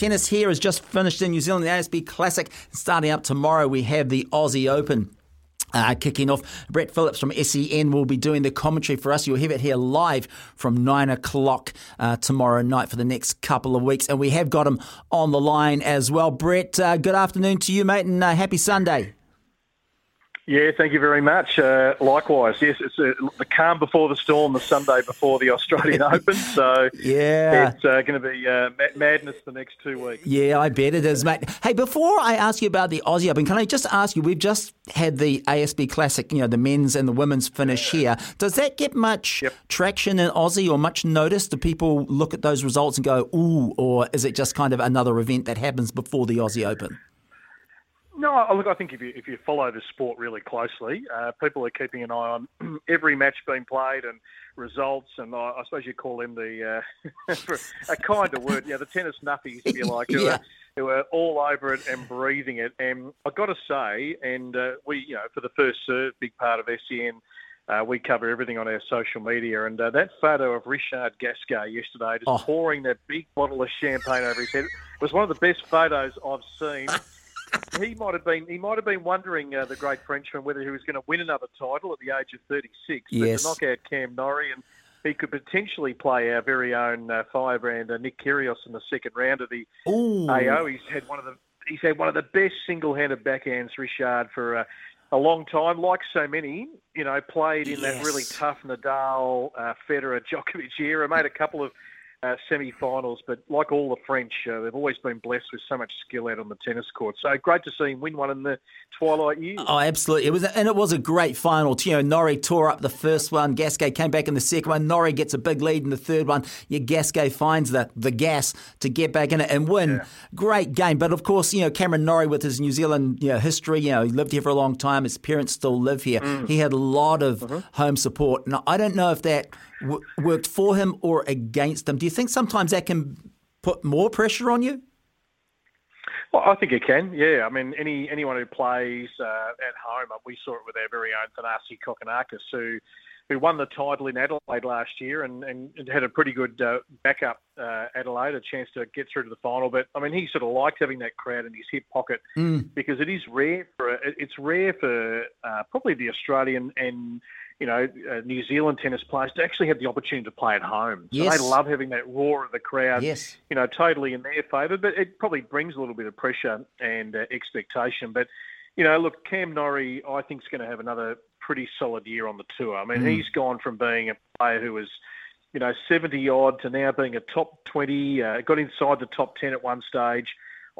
Tennis here has just finished in New Zealand, the ASB Classic. Starting up tomorrow, we have the Aussie Open. Uh, kicking off, Brett Phillips from SEN will be doing the commentary for us. You'll have it here live from nine o'clock uh, tomorrow night for the next couple of weeks. And we have got him on the line as well. Brett, uh, good afternoon to you, mate, and uh, happy Sunday. Yeah, thank you very much. Uh, likewise, yes, it's a, the calm before the storm, the Sunday before the Australian Open. So yeah, it's uh, going to be uh, madness the next two weeks. Yeah, I bet it is, mate. Hey, before I ask you about the Aussie Open, can I just ask you? We've just had the ASB Classic, you know, the men's and the women's finish here. Does that get much yep. traction in Aussie or much notice? Do people look at those results and go, ooh, or is it just kind of another event that happens before the Aussie Open? No, look, I think if you if you follow the sport really closely, uh, people are keeping an eye on every match being played and results, and I, I suppose you call them the uh, a kind of word, yeah, the tennis nuffies, if you like, who, yeah. are, who are all over it and breathing it. And I've got to say, and uh, we, you know, for the first serve, big part of SEN. Uh, we cover everything on our social media, and uh, that photo of Richard Gasquet yesterday, just Oh. pouring that big bottle of champagne over his head, was one of the best photos I've seen he might have been he might have been wondering uh, the great Frenchman whether he was going to win another title at the age of 36. But Yes. to knock out Cam Norrie and he could potentially play our very own uh, firebrand uh, Nick Kyrgios in the second round of the Ooh. AO. He's had one of the he's had one of the best single-handed backhands, Richard, for uh, a long time. Like so many, you know, played in that really tough Nadal, uh, Federer, Djokovic era. Made a couple of uh, semi-finals, but like all the French, uh, they've always been blessed with so much skill out on the tennis court. So great to see him win one in the twilight years. Oh, absolutely! It was, and it was a great final. You know, Norrie tore up the first one. Gasquet came back in the second one. Norrie gets a big lead in the third one. Yeah, Gasquet finds the the gas to get back in it and win. Great game, but of course, you know, Cameron Norrie with his New Zealand you know, history. You know, he lived here for a long time. His parents still live here. He had a lot of home support. Now, I don't know if that w- worked for him or against him. Do you think sometimes that can put more pressure on you? Well, I think it can. Yeah, I mean, any anyone who plays uh, at home, uh, we saw it with our very own Thanasi Kokkinakis, who who won the title in Adelaide last year and, and had a pretty good uh, backup uh, Adelaide, a chance to get through to the final. But I mean, he sort of liked having that crowd in his hip pocket because it is rare for it's rare for uh, probably the Australian and you know uh, New Zealand tennis players to actually have the opportunity to play at home. So Yes. they love having that roar of the crowd Yes. you know, totally in their favour, but it probably brings a little bit of pressure and uh, expectation. But, you know, look, Cam Norrie, I think, is going to have another pretty solid year on the tour. I mean, he's gone from being a player who was, you know, 70 odd to now being a top 20, uh, got inside the top 10 at one stage.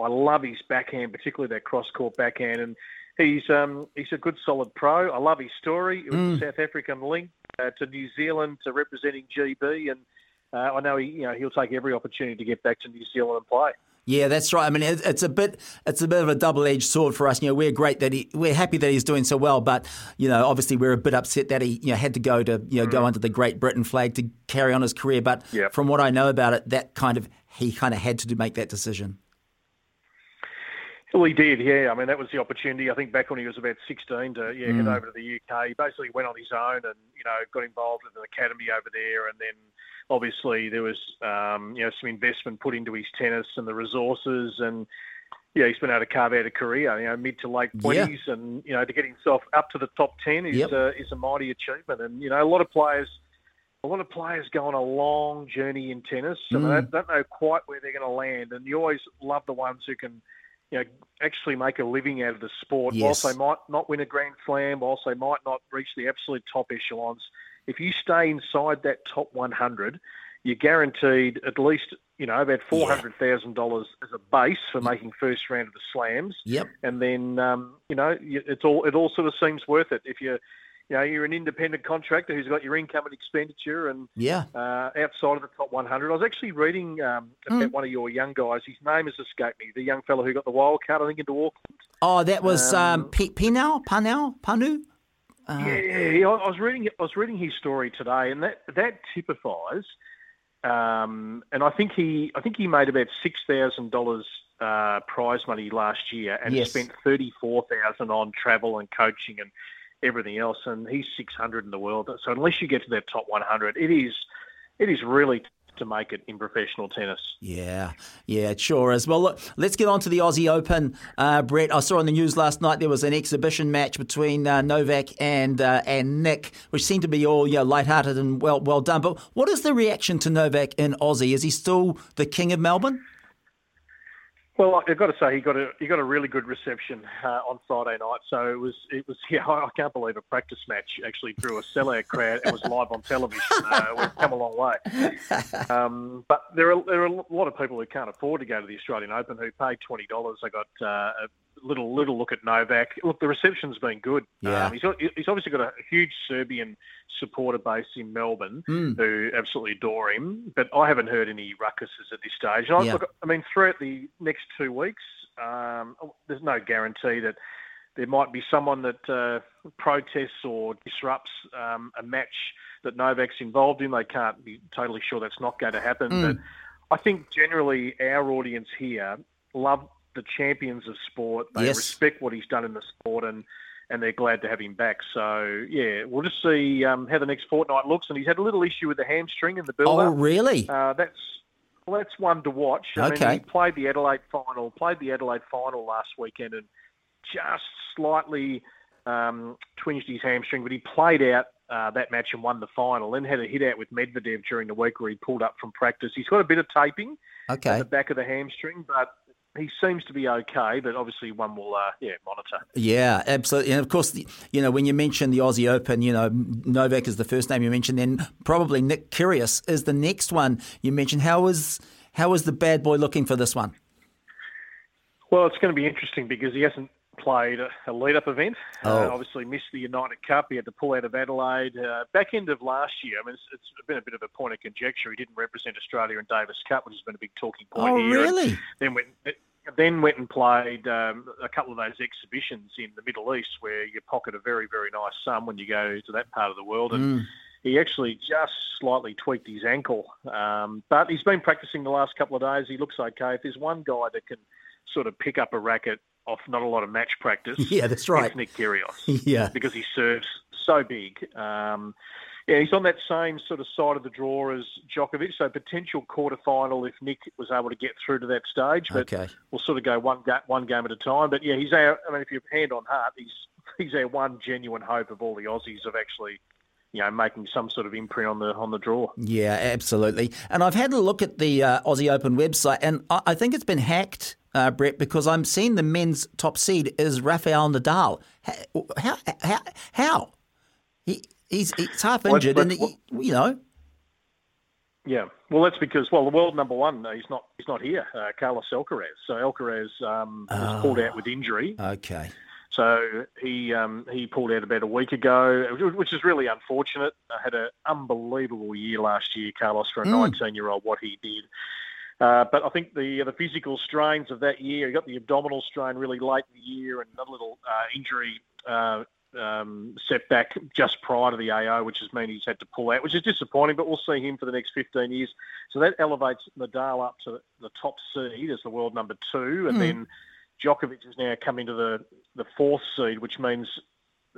I love his backhand, particularly that cross court backhand. And he's um, he's a good, solid pro. I love his story. It was a South African link uh, to New Zealand to representing GB. And uh, I know he, you know he'll take every opportunity to get back to New Zealand and play. Yeah, that's right. I mean, it's a bit, it's a bit of a double-edged sword for us. You know, we're great that he, we're happy that he's doing so well, but you know, obviously we're a bit upset that he, you know, had to go to, you know, go under the Great Britain flag to carry on his career. But Yep. from what I know about it, that kind of he kind of had to do, make that decision. Well, he did, yeah. I mean, that was the opportunity. I think back when he was about 16 to yeah, head over to the UK. He basically went on his own and, you know, got involved in an academy over there. And then obviously there was, um, you know, some investment put into his tennis and the resources. And, yeah, he's been able to carve out a career, you know, mid to late Yeah. 20s. And, you know, to get himself up to the top 10 is, Yep. uh, is a mighty achievement. And, you know, a lot of players. A lot of players go on a long journey in tennis, and Mm. they don't, don't know quite where they're going to land. And you always love the ones who can, you know, actually make a living out of the sport, Yes. whilst they might not win a Grand Slam, whilst they might not reach the absolute top echelons. If you stay inside that top 100, you're guaranteed at least, you know, about four hundred thousand dollars as a base for making first round of the slams. Yep. And then, um, you know, it's all it all sort of seems worth it if you. you know, you're an independent contractor who's got your income and expenditure, and yeah, uh, outside of the top 100. I was actually reading um, about mm. one of your young guys. His name has escaped me. The young fellow who got the wild card, I think, into Auckland. Oh, that was um, um P- Pinau, Panau, Panu. Uh, yeah, yeah, I was reading. I was reading his story today, and that that typifies. Um, and I think he, I think he made about six thousand dollars uh, prize money last year, and yes. spent thirty four thousand on travel and coaching and everything else. And he's six hundred in the world. So unless you get to that top one hundred, it is, it is really to make it in professional tennis. Yeah, yeah, it sure is. Well, look, let's get on to the Aussie Open. Uh, Brett, I saw on the news last night there was an exhibition match between uh, Novak and uh, and Nick, which seemed to be all you know, lighthearted and well well done. But what is the reaction to Novak in Aussie? Is he still the king of Melbourne? Well, I've got to say he got a he got a really good reception uh, on Friday night. So it was it was yeah I can't believe a practice match actually drew a sellout crowd. It was live on television. Uh, we've come a long way. Um, but there are there are a lot of people who can't afford to go to the Australian Open who paid twenty dollars. They got uh, a little little look at Novak. Look, the reception's been good. Yeah. Um, he's, got, he's obviously got a huge Serbian supporter base in Melbourne mm. who absolutely adore him, but I haven't heard any ruckuses at this stage. And I, yeah. look, I mean, throughout the next two weeks, um, there's no guarantee that there might be someone that uh, protests or disrupts um, a match that Novak's involved in. They can't be totally sure that's not going to happen, mm. but I think generally our audience here love the champions of sport. They yes. respect what he's done in the sport, and and they're glad to have him back. So yeah, we'll just see um, how the next fortnight looks. And he's had a little issue with the hamstring in the build. Oh, really? Uh, that's well, that's one to watch. I okay. Mean, he played the Adelaide final, played the Adelaide final last weekend, and just slightly um, twinged his hamstring, but he played out uh, that match and won the final. Then had a hit out with Medvedev during the week where he pulled up from practice. He's got a bit of taping okay. at the back of the hamstring, but he seems to be okay, but obviously one will, uh, yeah, monitor. Yeah, absolutely. And of course, you know, when you mention the Aussie Open, you know, Novak is the first name you mentioned, then probably Nick Kyrgios is the next one you mentioned. How is how is the bad boy looking for this one? Well, it's going to be interesting because he hasn't played a, lead-up event. Uh, oh. Uh, obviously missed the United Cup. He had to pull out of Adelaide. Uh, back end of last year, I mean, it's, it's been a bit of a point of conjecture. He didn't represent Australia in Davis Cup, which has been a big talking point oh, here. really? And then went then went and played um, a couple of those exhibitions in the Middle East, where you pocket a very very nice sum when you go to that part of the world and. Mm. He actually just slightly tweaked his ankle, um, but he's been practicing the last couple of days. He looks okay. If there's one guy that can sort of pick up a racket off not a lot of match practice. Yeah, that's right. It's Nick Kyrgios. yeah, because he serves so big. Um, yeah, he's on that same sort of side of the draw as Djokovic. So potential quarterfinal if Nick was able to get through to that stage. But okay. we'll sort of go one ga- one game at a time. But yeah, he's our. I mean, if you have hand on heart, he's he's our one genuine hope of all the Aussies of actually you know, making some sort of imprint on the on the draw. Yeah, absolutely. And I've had a look at the uh, Aussie Open website, and I, I think it's been hacked uh, Brett, because I'm seeing the men's top seed is Rafael Nadal. How? How? How? He, he's, he's half injured, well, and he, you know. Yeah, well, that's because well, the world number one, he's not he's not here, uh, Carlos Alcaraz. So Alcaraz um, oh, was pulled out with injury. Okay. So he um, he pulled out about a week ago, which is really unfortunate. I had an unbelievable year last year, Carlos, for a 19 mm. year old. What he did, uh, but I think the the physical strains of that year, he got the abdominal strain really late in the year, and a little uh, injury uh, um, setback just prior to the AO, which has meant he's had to pull out, which is disappointing. But we'll see him for the next 15 years. So that elevates Nadal up to the top seed as the world number two, and mm. then Djokovic has now come into the the fourth seed, which means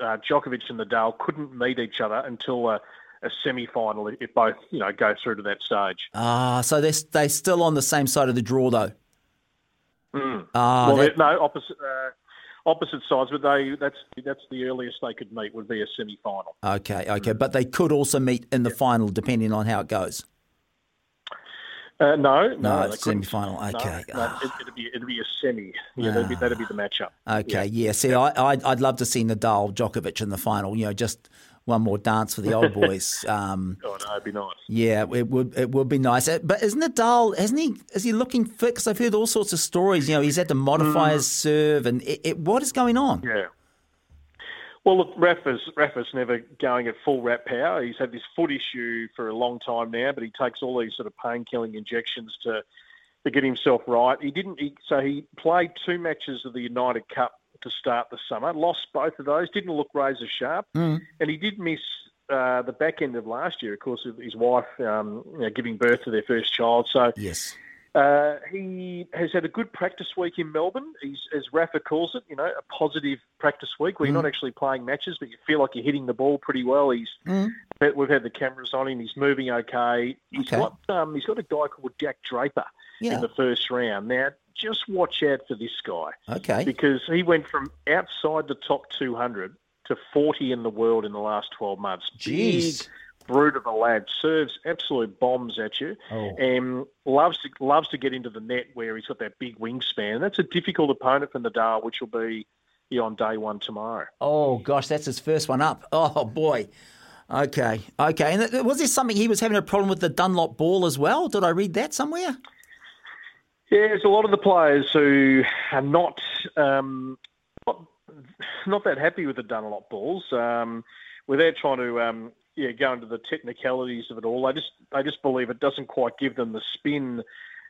uh, Djokovic and Nadal couldn't meet each other until. Uh, a semi-final if both you know go through to that stage. Ah, so they're they still on the same side of the draw though. Mm. Ah, well, that... no opposite. Uh, opposite sides, but they that's that's the earliest they could meet would be a semi final. Okay, okay, but they could also meet in the yeah. final depending on how it goes. Uh, no, no, no it's semi final. Okay, no, no, it, would be it'd be a semi. Yeah, that'd, be, that'd be the matchup. Okay, yeah. yeah see. I I'd, I'd love to see Nadal Djokovic in the final. You know, just one more dance for the old boys. Um, oh no, it'd be nice. Yeah, it would it would be nice. Uh, but isn't Nadal? Hasn't he? Is he looking fit? Because I've heard all sorts of stories. You know, he's had to modify mm. his serve, and it, it, what is going on? Yeah. Well, look, Rafa's, Rafa's never going at full rap power. He's had this foot issue for a long time now, but he takes all these sort of pain-killing injections to to get himself right. He didn't. He, so he played two matches of the United Cup to start the summer. Lost both of those. Didn't look razor sharp, mm. and he did miss uh, the back end of last year. Of course, with his wife um, you know, giving birth to their first child. So yes. Uh, he has had a good practice week in Melbourne. He's, as Rafa calls it, you know, a positive practice week where you're not mm. actually playing matches, but you feel like you're hitting the ball pretty well. He's mm. we've had the cameras on him. He's moving okay. He's okay. got um, he's got a guy called Jack Draper yeah. in the first round. Now, just watch out for this guy. Okay. Because he went from outside the top 200 to 40 in the world in the last 12 months. Jeez. Big, brute of a lad, serves absolute bombs at you, oh. and loves to loves to get into the net where he's got that big wingspan. That's a difficult opponent for Nadal, which will be on day one tomorrow. Oh gosh, that's his first one up. Oh boy. Okay, okay. And was there something he was having a problem with the Dunlop ball as well? Did I read that somewhere? Yeah, there's a lot of the players who are not um, not, not that happy with the Dunlop balls. Um, without trying to um, yeah, go into the technicalities of it all. I just I just believe it doesn't quite give them the spin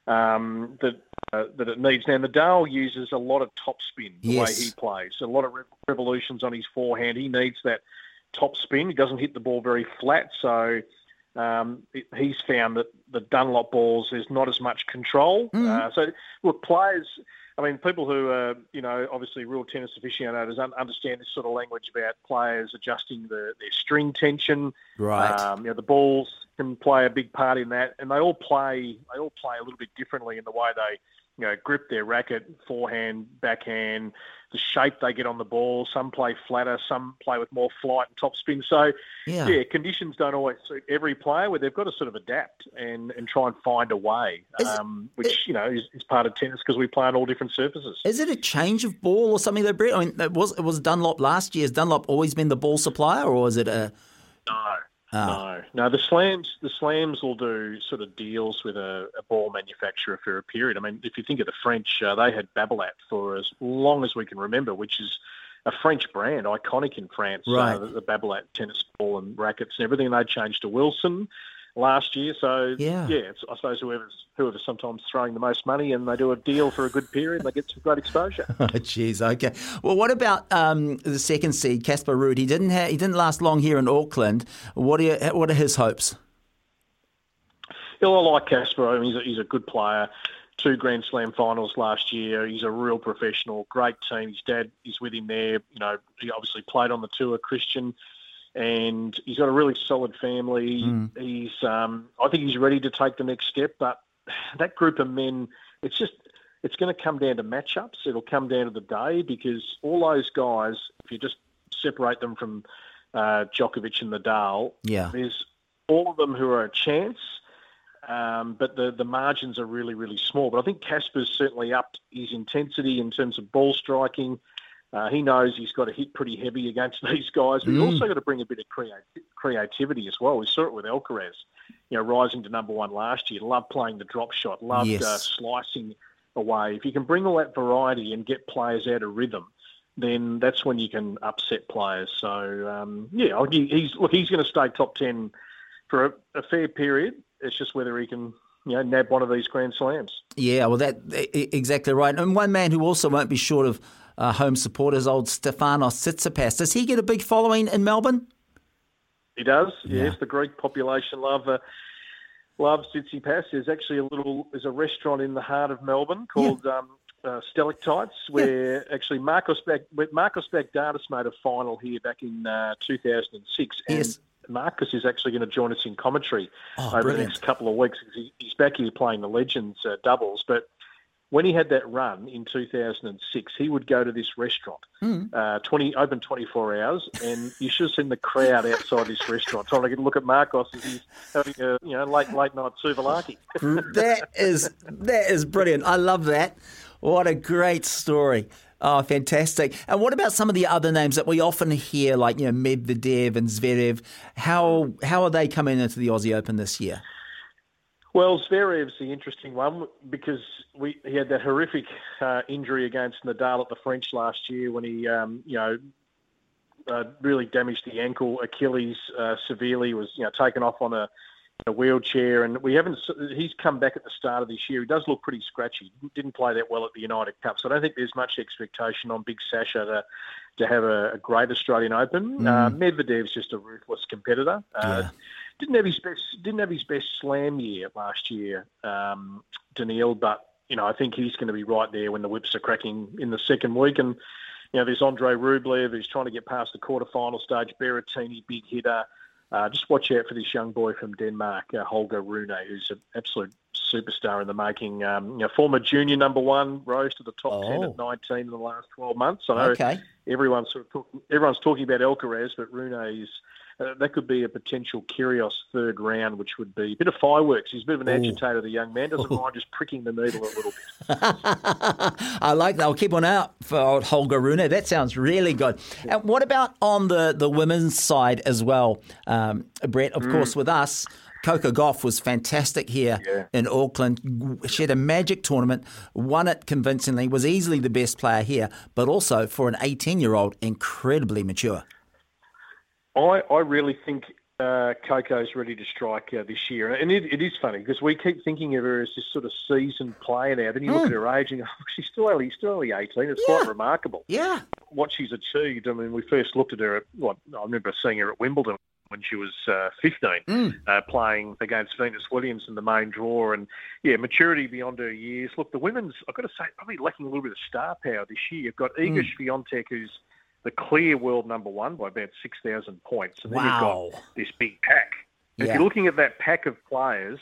um, that uh, that it needs. Now Nadal uses a lot of top spin the yes. way he plays, a lot of revolutions on his forehand. He needs that top spin. He doesn't hit the ball very flat, so um, it, he's found that the Dunlop balls there's not as much control. Mm. Uh, so look, players I mean, people who are, you know, obviously real tennis aficionados understand this sort of language about players adjusting the, their string tension. Right. Um, you know, the balls can play a big part in that, and they all play. They all play a little bit differently in the way they you know, grip their racket, forehand, backhand, the shape they get on the ball. Some play flatter, some play with more flight and topspin. So, yeah. yeah, conditions don't always suit every player. Where they've got to sort of adapt and, and try and find a way, um, which it, you know is, is, part of tennis because we play on all different surfaces. Is it a change of ball or something that Brett? I mean, it was it was Dunlop last year. Has Dunlop always been the ball supplier, or is it a no? Oh. No, no. The slams, the slams will do sort of deals with a, a, ball manufacturer for a period. I mean, if you think of the French, uh, they had Babolat for as long as we can remember, which is a French brand, iconic in France. Uh, right. Uh, the, the Babolat tennis ball and rackets and everything. They changed to Wilson last year. So yeah, yeah I suppose whoever's whoever's sometimes throwing the most money and they do a deal for a good period, they get some great exposure. oh, jeez, okay. Well, what about um, the second seed, Casper Ruud? He didn't ha- he didn't last long here in Auckland. What are you, what are his hopes? Yeah, I like Casper. I mean, he's a, he's a good player. Two Grand Slam finals last year. He's a real professional. Great team. His dad is with him there. You know, he obviously played on the tour. Christian and he's got a really solid family. Mm. He's, um, I think he's ready to take the next step. But that group of men, it's just, it's going to come down to matchups. It'll come down to the day because all those guys, if you just separate them from uh, Djokovic and Nadal, yeah, there's all of them who are a chance. Um, but the, the margins are really, really small. But I think Casper's certainly upped his intensity in terms of ball striking. Uh, he knows he's got to hit pretty heavy against these guys, but mm. he's also got to bring a bit of creativity as well. We saw it with Alcaraz, you know, rising to number one last year. Loved playing the drop shot, loved yes. uh, slicing away. If you can bring all that variety and get players out of rhythm, then that's when you can upset players. So um, yeah, he's look, he's going to stay top ten for a, a fair period. It's just whether he can you know, nab one of these Grand Slams. Yeah, well, that exactly right. And one man who also won't be short of uh, home supporters, old Stefanos Tsitsipas. Does he get a big following in Melbourne? He does. Yeah. Yes, the Greek population love uh, love Tsitsipas. There's actually a little there's a restaurant in the heart of Melbourne called yeah. um, uh, Stalactites, where yeah. actually Marcos Bac- Marcos Baghdatis made a final here back in uh, 2006. And yes. Marcos is actually going to join us in commentary oh, over brilliant. the next couple of weeks. He, he's back here playing the Legends uh, doubles, but when he had that run in 2006, he would go to this restaurant, mm. uh, 20 open 24 hours, and you should have seen the crowd outside this restaurant trying to get a look at Marcos as he's having a you know late late night souvlaki. that is that is brilliant. I love that. What a great story. Oh, fantastic! And what about some of the other names that we often hear, like you know Medvedev and Zverev? How how are they coming into the Aussie Open this year? Well, Zverev's the interesting one because we he had that horrific uh, injury against Nadal at the French last year when he, um, you know, uh, really damaged the ankle, Achilles uh, severely. Was you know taken off on a, a, wheelchair, and we haven't. He's come back at the start of this year. He does look pretty scratchy. Didn't play that well at the United Cup, so I don't think there's much expectation on Big Sasha to to have a, a great Australian Open. Mm. Uh, Medvedev's just a ruthless competitor. Uh, yeah. Didn't have his best. Didn't have his best slam year last year, um, Daniil, but you know, I think he's going to be right there when the whips are cracking in the second week. And, you know, there's Andre Rublev who's trying to get past the quarterfinal stage, Berrettini, big hitter. Uh, just watch out for this young boy from Denmark, uh, Holger Rune, who's an absolute superstar in the making. Um, you know, former junior number one, rose to the top oh. 10 at 19 in the last 12 months. I know okay. everyone's, sort of talking, everyone's talking about Alcaraz, but Rune is uh, that could be a potential Kyrgios third round, which would be a bit of fireworks. He's a bit of an Ooh. agitator, the young man. Doesn't mind just pricking the needle a little bit. I like that. I'll keep one out for Holger Rune. That sounds really good. And what about on the, the women's side as well, um, Brett? Of mm. course, with us, Coco Gauff was fantastic here yeah. in Auckland. She had a magic tournament, won it convincingly, was easily the best player here, but also for an 18 year old, incredibly mature. I, I really think uh, Coco's ready to strike uh, this year. And it, it is funny because we keep thinking of her as this sort of seasoned player now. Then you mm. look hmm. at her age and oh, she's still only, still only 18. It's yeah. quite remarkable. Yeah. What she's achieved. I mean, we first looked at her at, what, I remember seeing her at Wimbledon when she was uh, 15, mm. uh, playing against Venus Williams in the main draw. And yeah, maturity beyond her years. Look, the women's, I've got to say, probably lacking a little bit of star power this year. You've got Iga mm. Who's the clear world number one by about 6,000 points. And then wow. you've got this big pack. Yeah. If you're looking at that pack of players,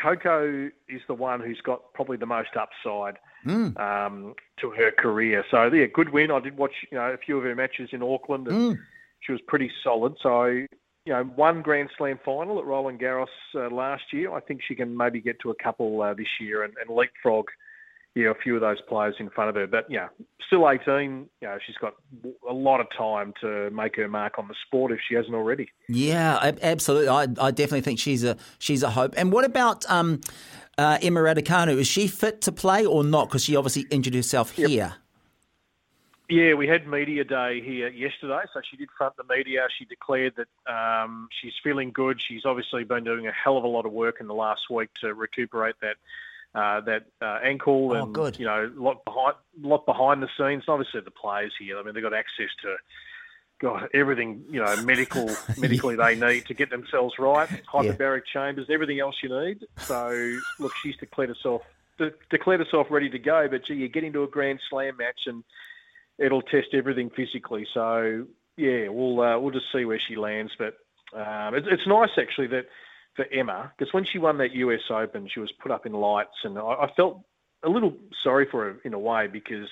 Coco is the one who's got probably the most upside mm. um, to her career. So, yeah, good win. I did watch you know a few of her matches in Auckland, and mm. she was pretty solid. So, you know, one Grand Slam final at Roland Garros uh, last year. I think she can maybe get to a couple uh, this year and, and leapfrog – yeah, a few of those players in front of her. But yeah, still 18. You know, she's got a lot of time to make her mark on the sport if she hasn't already. Yeah, absolutely. I, I definitely think she's a she's a hope. And what about um, uh, Emma Raducanu? Is she fit to play or not? Because she obviously injured herself yep. here. Yeah, we had media day here yesterday, so she did front the media. She declared that um, she's feeling good. She's obviously been doing a hell of a lot of work in the last week to recuperate that uh, that uh, ankle oh, and good. you know lot behind lot behind the scenes. Obviously, the players here. I mean, they've got access to God, everything you know medical medically they need to get themselves right. Hyperbaric yeah. chambers, everything else you need. So look, she's declared herself de- declared herself ready to go. But gee, you get into a Grand Slam match and it'll test everything physically. So yeah, we'll uh, we'll just see where she lands. But um, it's, it's nice actually that for Emma because when she won that US Open, she was put up in lights, and I, I felt a little sorry for her in a way because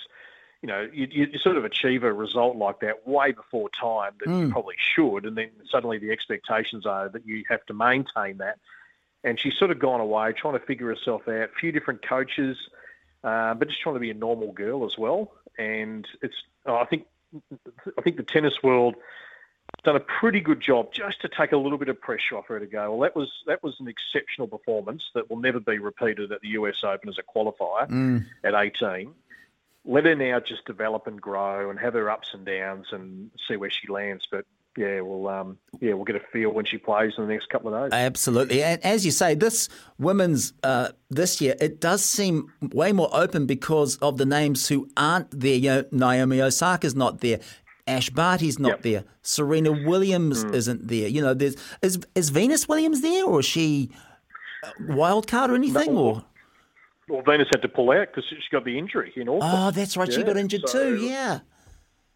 you know you, you, sort of achieve a result like that way before time that mm. you hmm. probably should, and then suddenly the expectations are that you have to maintain that. And she's sort of gone away trying to figure herself out. A few different coaches, uh, but just trying to be a normal girl as well. And it's I think I think the tennis world done a pretty good job just to take a little bit of pressure off her to go. Well, that was that was an exceptional performance that will never be repeated at the US Open as a qualifier mm. at 18. Let her now just develop and grow and have her ups and downs and see where she lands. But yeah, we'll um, yeah we'll get a feel when she plays in the next couple of days. Absolutely, and as you say, this women's uh, this year it does seem way more open because of the names who aren't there. You know, Naomi Osaka's not there. Ash Barty's not yep. there. Serena Williams mm. isn't there. You know, there's is is Venus Williams there, or is she wild card or anything, no, or? Well, Venus had to pull out because she got the injury in Auckland. Oh, that's right. Yeah, she got injured so, too. Yeah.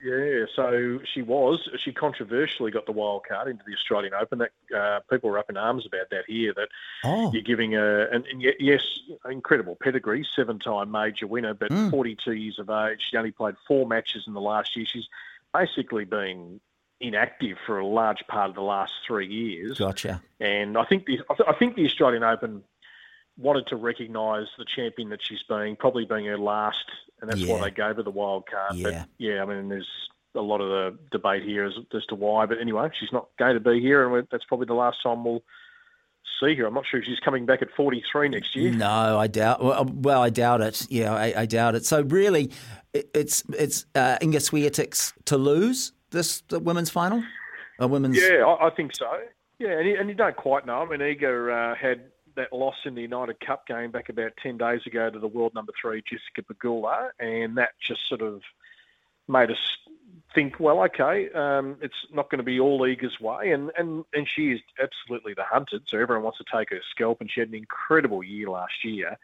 Yeah, so she was. She controversially got the wild card into the Australian Open. That uh, people were up in arms about that here. That oh. you're giving a, and, and yes, incredible pedigree, seven-time major winner, but mm. 42 years of age. She only played four matches in the last year. She's basically been inactive for a large part of the last three years. Gotcha. And I think the I think the Australian Open wanted to recognise the champion that she's been, probably being her last, and that's yeah. why they gave her the wild card. Yeah. But yeah, I mean, there's a lot of the debate here as, as to why. But anyway, she's not going to be here, and that's probably the last time we'll see her. I'm not sure if she's coming back at 43 next year. No, I doubt. Well, well I doubt it. Yeah, I, I doubt it. So really, it's it's uh, Iga Swiatek's to lose this women's final? A women's. Yeah, I, I think so. Yeah, and you, and you don't quite know. I mean, Iga uh, had that loss in the United Cup game back about 10 days ago to the world number three, Jessica Pegula, and that just sort of made us think, well, okay, um, it's not going to be all Iga's way, and, and, and she is absolutely the hunted, so everyone wants to take her scalp, and she had an incredible year last year.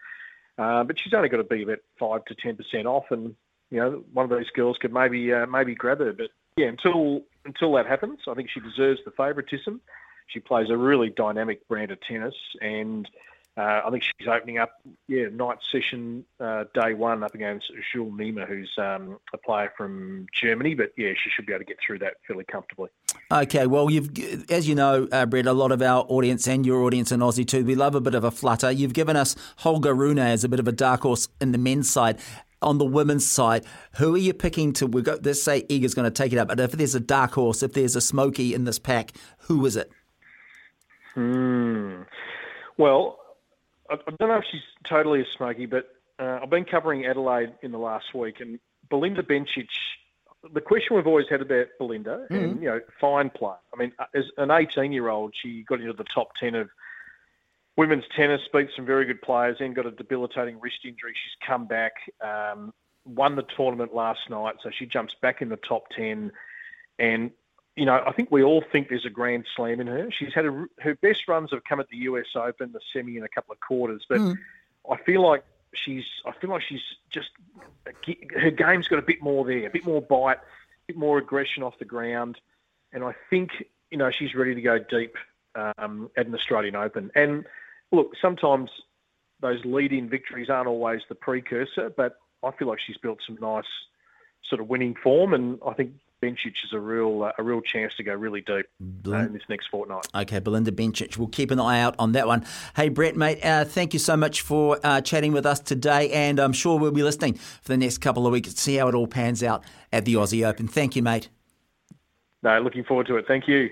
Uh, but she's only got to be about five to ten percent off, and you know one of those girls could maybe uh, maybe grab her. But yeah, until until that happens, I think she deserves the favouritism. She plays a really dynamic brand of tennis, and I think she's opening up, yeah, night session uh, day one up against Jule Nieme, who's um, a player from Germany. But yeah, she should be able to get through that fairly comfortably. Okay, well, you've, as you know, uh, Brett, a lot of our audience and your audience in Aussie too, we love a bit of a flutter. You've given us Holger Rune as a bit of a dark horse in the men's side. On the women's side, who are you picking to? We got let's say Iga's going to take it up, but if there's a dark horse, if there's a smoky in this pack, who is it? Hmm. Well, I, I don't know if she's totally a smoky, but uh, I've been covering Adelaide in the last week, and Belinda Bencic. The question we've always had about Belinda, mm-hmm. and you know, fine player. I mean, as an 18-year-old, she got into the top 10 of women's tennis, beat some very good players, then got a debilitating wrist injury. She's come back, um, won the tournament last night, so she jumps back in the top 10. And you know, I think we all think there's a grand slam in her. She's had a, her best runs have come at the U.S. Open, the semi, and a couple of quarters. But mm. I feel like she's, I feel like she's just her game's got a bit more there, a bit more bite, a bit more aggression off the ground, and I think you know she's ready to go deep um, at an Australian Open. And look, sometimes those lead-in victories aren't always the precursor, but I feel like she's built some nice sort of winning form, and I think Bencic is a real uh, a real chance to go really deep uh, in this next fortnight. Okay, Belinda Bencic. We'll keep an eye out on that one. Hey, Brett, mate, uh, thank you so much for uh, chatting with us today, and I'm sure we'll be listening for the next couple of weeks to see how it all pans out at the Aussie Open. Thank you, mate. No, looking forward to it. Thank you.